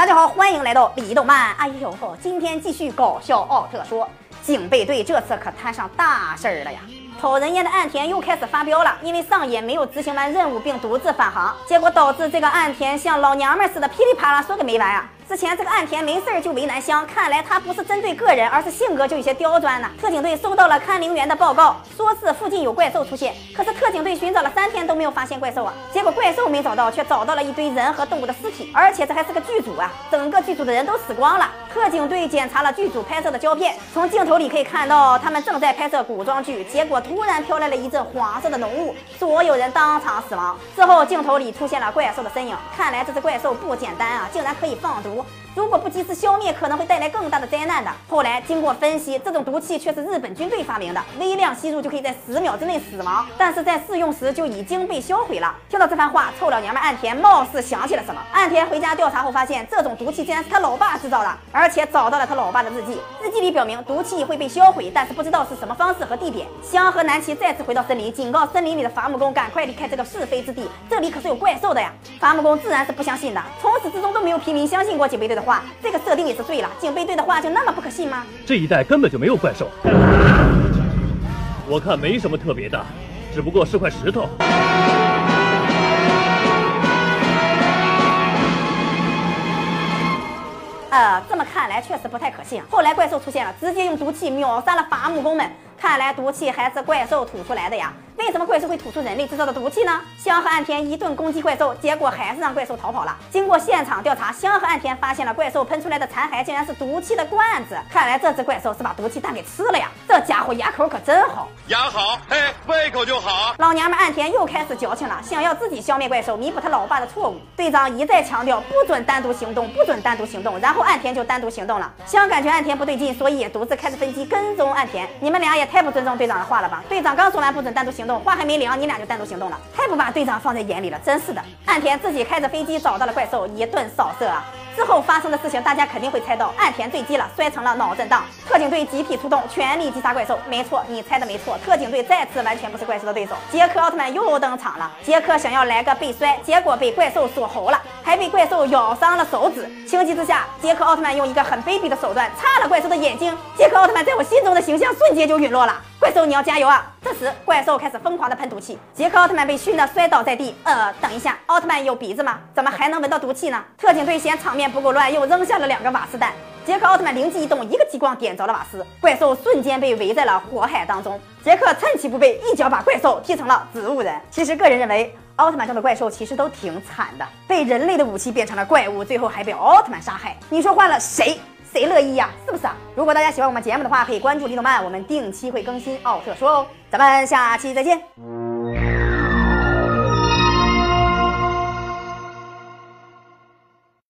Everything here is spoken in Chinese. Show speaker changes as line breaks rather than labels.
大家好，欢迎来到李动漫。哎呦，今天继续搞笑奥特说，警备队这次可摊上大事儿了呀！讨人厌的岸田又开始发飙了，因为上野没有执行完任务并独自返航，结果导致这个岸田像老娘们似的噼里啪啦说个没完啊！之前这个岸田没事儿就为难香，看来他不是针对个人，而是性格就有些刁钻呢。特警队收到了看陵园的报告，说是附近有怪兽出现，可是特警队寻找了三天都没有发现怪兽啊。结果怪兽没找到，却找到了一堆人和动物的尸体，而且这还是个剧组啊，整个剧组的人都死光了。特警队检查了剧组拍摄的胶片，从镜头里可以看到他们正在拍摄古装剧，结果突然飘来了一阵黄色的浓雾，所有人当场死亡。之后镜头里出现了怪兽的身影，看来这只怪兽不简单啊，竟然可以放毒。와如果不及时消灭，可能会带来更大的灾难的。后来经过分析，这种毒气却是日本军队发明的，微量吸入就可以在十秒之内死亡，但是在试用时就已经被销毁了。听到这番话，臭老娘们岸田貌似想起了什么。岸田回家调查后发现，这种毒气竟然是他老爸制造的，而且找到了他老爸的日记，日记里表明毒气会被销毁，但是不知道是什么方式和地点。香和南齐再次回到森林，警告森林里的伐木工赶快离开这个是非之地，这里可是有怪兽的呀。伐木工自然是不相信的，从始至终都没有平民相信过警备队的话，这个设定也是醉了。警备队的话就那么不可信吗？
这一带根本就没有怪兽，我看没什么特别的，只不过是块石头。
呃，这么看来确实不太可信。后来怪兽出现了，直接用毒气秒杀了伐木工们。看来毒气还是怪兽吐出来的呀？为什么怪兽会吐出人类制造的毒气呢？香和岸田一顿攻击怪兽，结果还是让怪兽逃跑了。经过现场调查，香和岸田发现了怪兽喷出来的残骸竟然是毒气的罐子。看来这只怪兽是把毒气弹给吃了呀！这家伙牙口可真好，
牙好，嘿，胃口就好。
老娘们岸田又开始矫情了，想要自己消灭怪兽，弥补他老爸的错误。队长一再强调不准单独行动，不准单独行动，然后岸田就单独行动了。香感觉岸田不对劲，所以也独自开着飞机跟踪岸田。你们俩也太不尊重队长的话了吧？队长刚说完不准单独行动，话还没凉，你俩就单独行动了，太不把队长放在眼里了，真是的。岸田自己开着飞机找到了怪兽，一顿扫射啊。之后发生的事情，大家肯定会猜到，岸田坠机了，摔成了脑震荡。特警队集体出动，全力击杀怪兽。没错，你猜的没错，特警队再次完全不是怪兽的对手。杰克奥特曼又登场了，杰克想要来个被摔，结果被怪兽锁喉了，还被怪兽咬伤了手指。情急之下，杰克奥特曼用一个很卑鄙的手段插了怪兽的眼睛。杰克奥特曼在我心中的形象瞬间就陨落了。怪兽，你要加油啊！这时，怪兽开始疯狂的喷毒气，杰克奥特曼被熏得摔倒在地。呃，等一下，奥特曼有鼻子吗？怎么还能闻到毒气呢？特警队嫌场面不够乱，又扔下了两个瓦斯弹。杰克奥特曼灵机一动，一个激光点着了瓦斯，怪兽瞬间被围在了火海当中。杰克趁其不备，一脚把怪兽踢成了植物人。其实，个人认为，奥特曼中的怪兽其实都挺惨的，被人类的武器变成了怪物，最后还被奥特曼杀害。你说换了谁？谁乐意呀？是不是啊？如果大家喜欢我们节目的话，可以关注李动漫，我们定期会更新奥特说哦。咱们下期再见。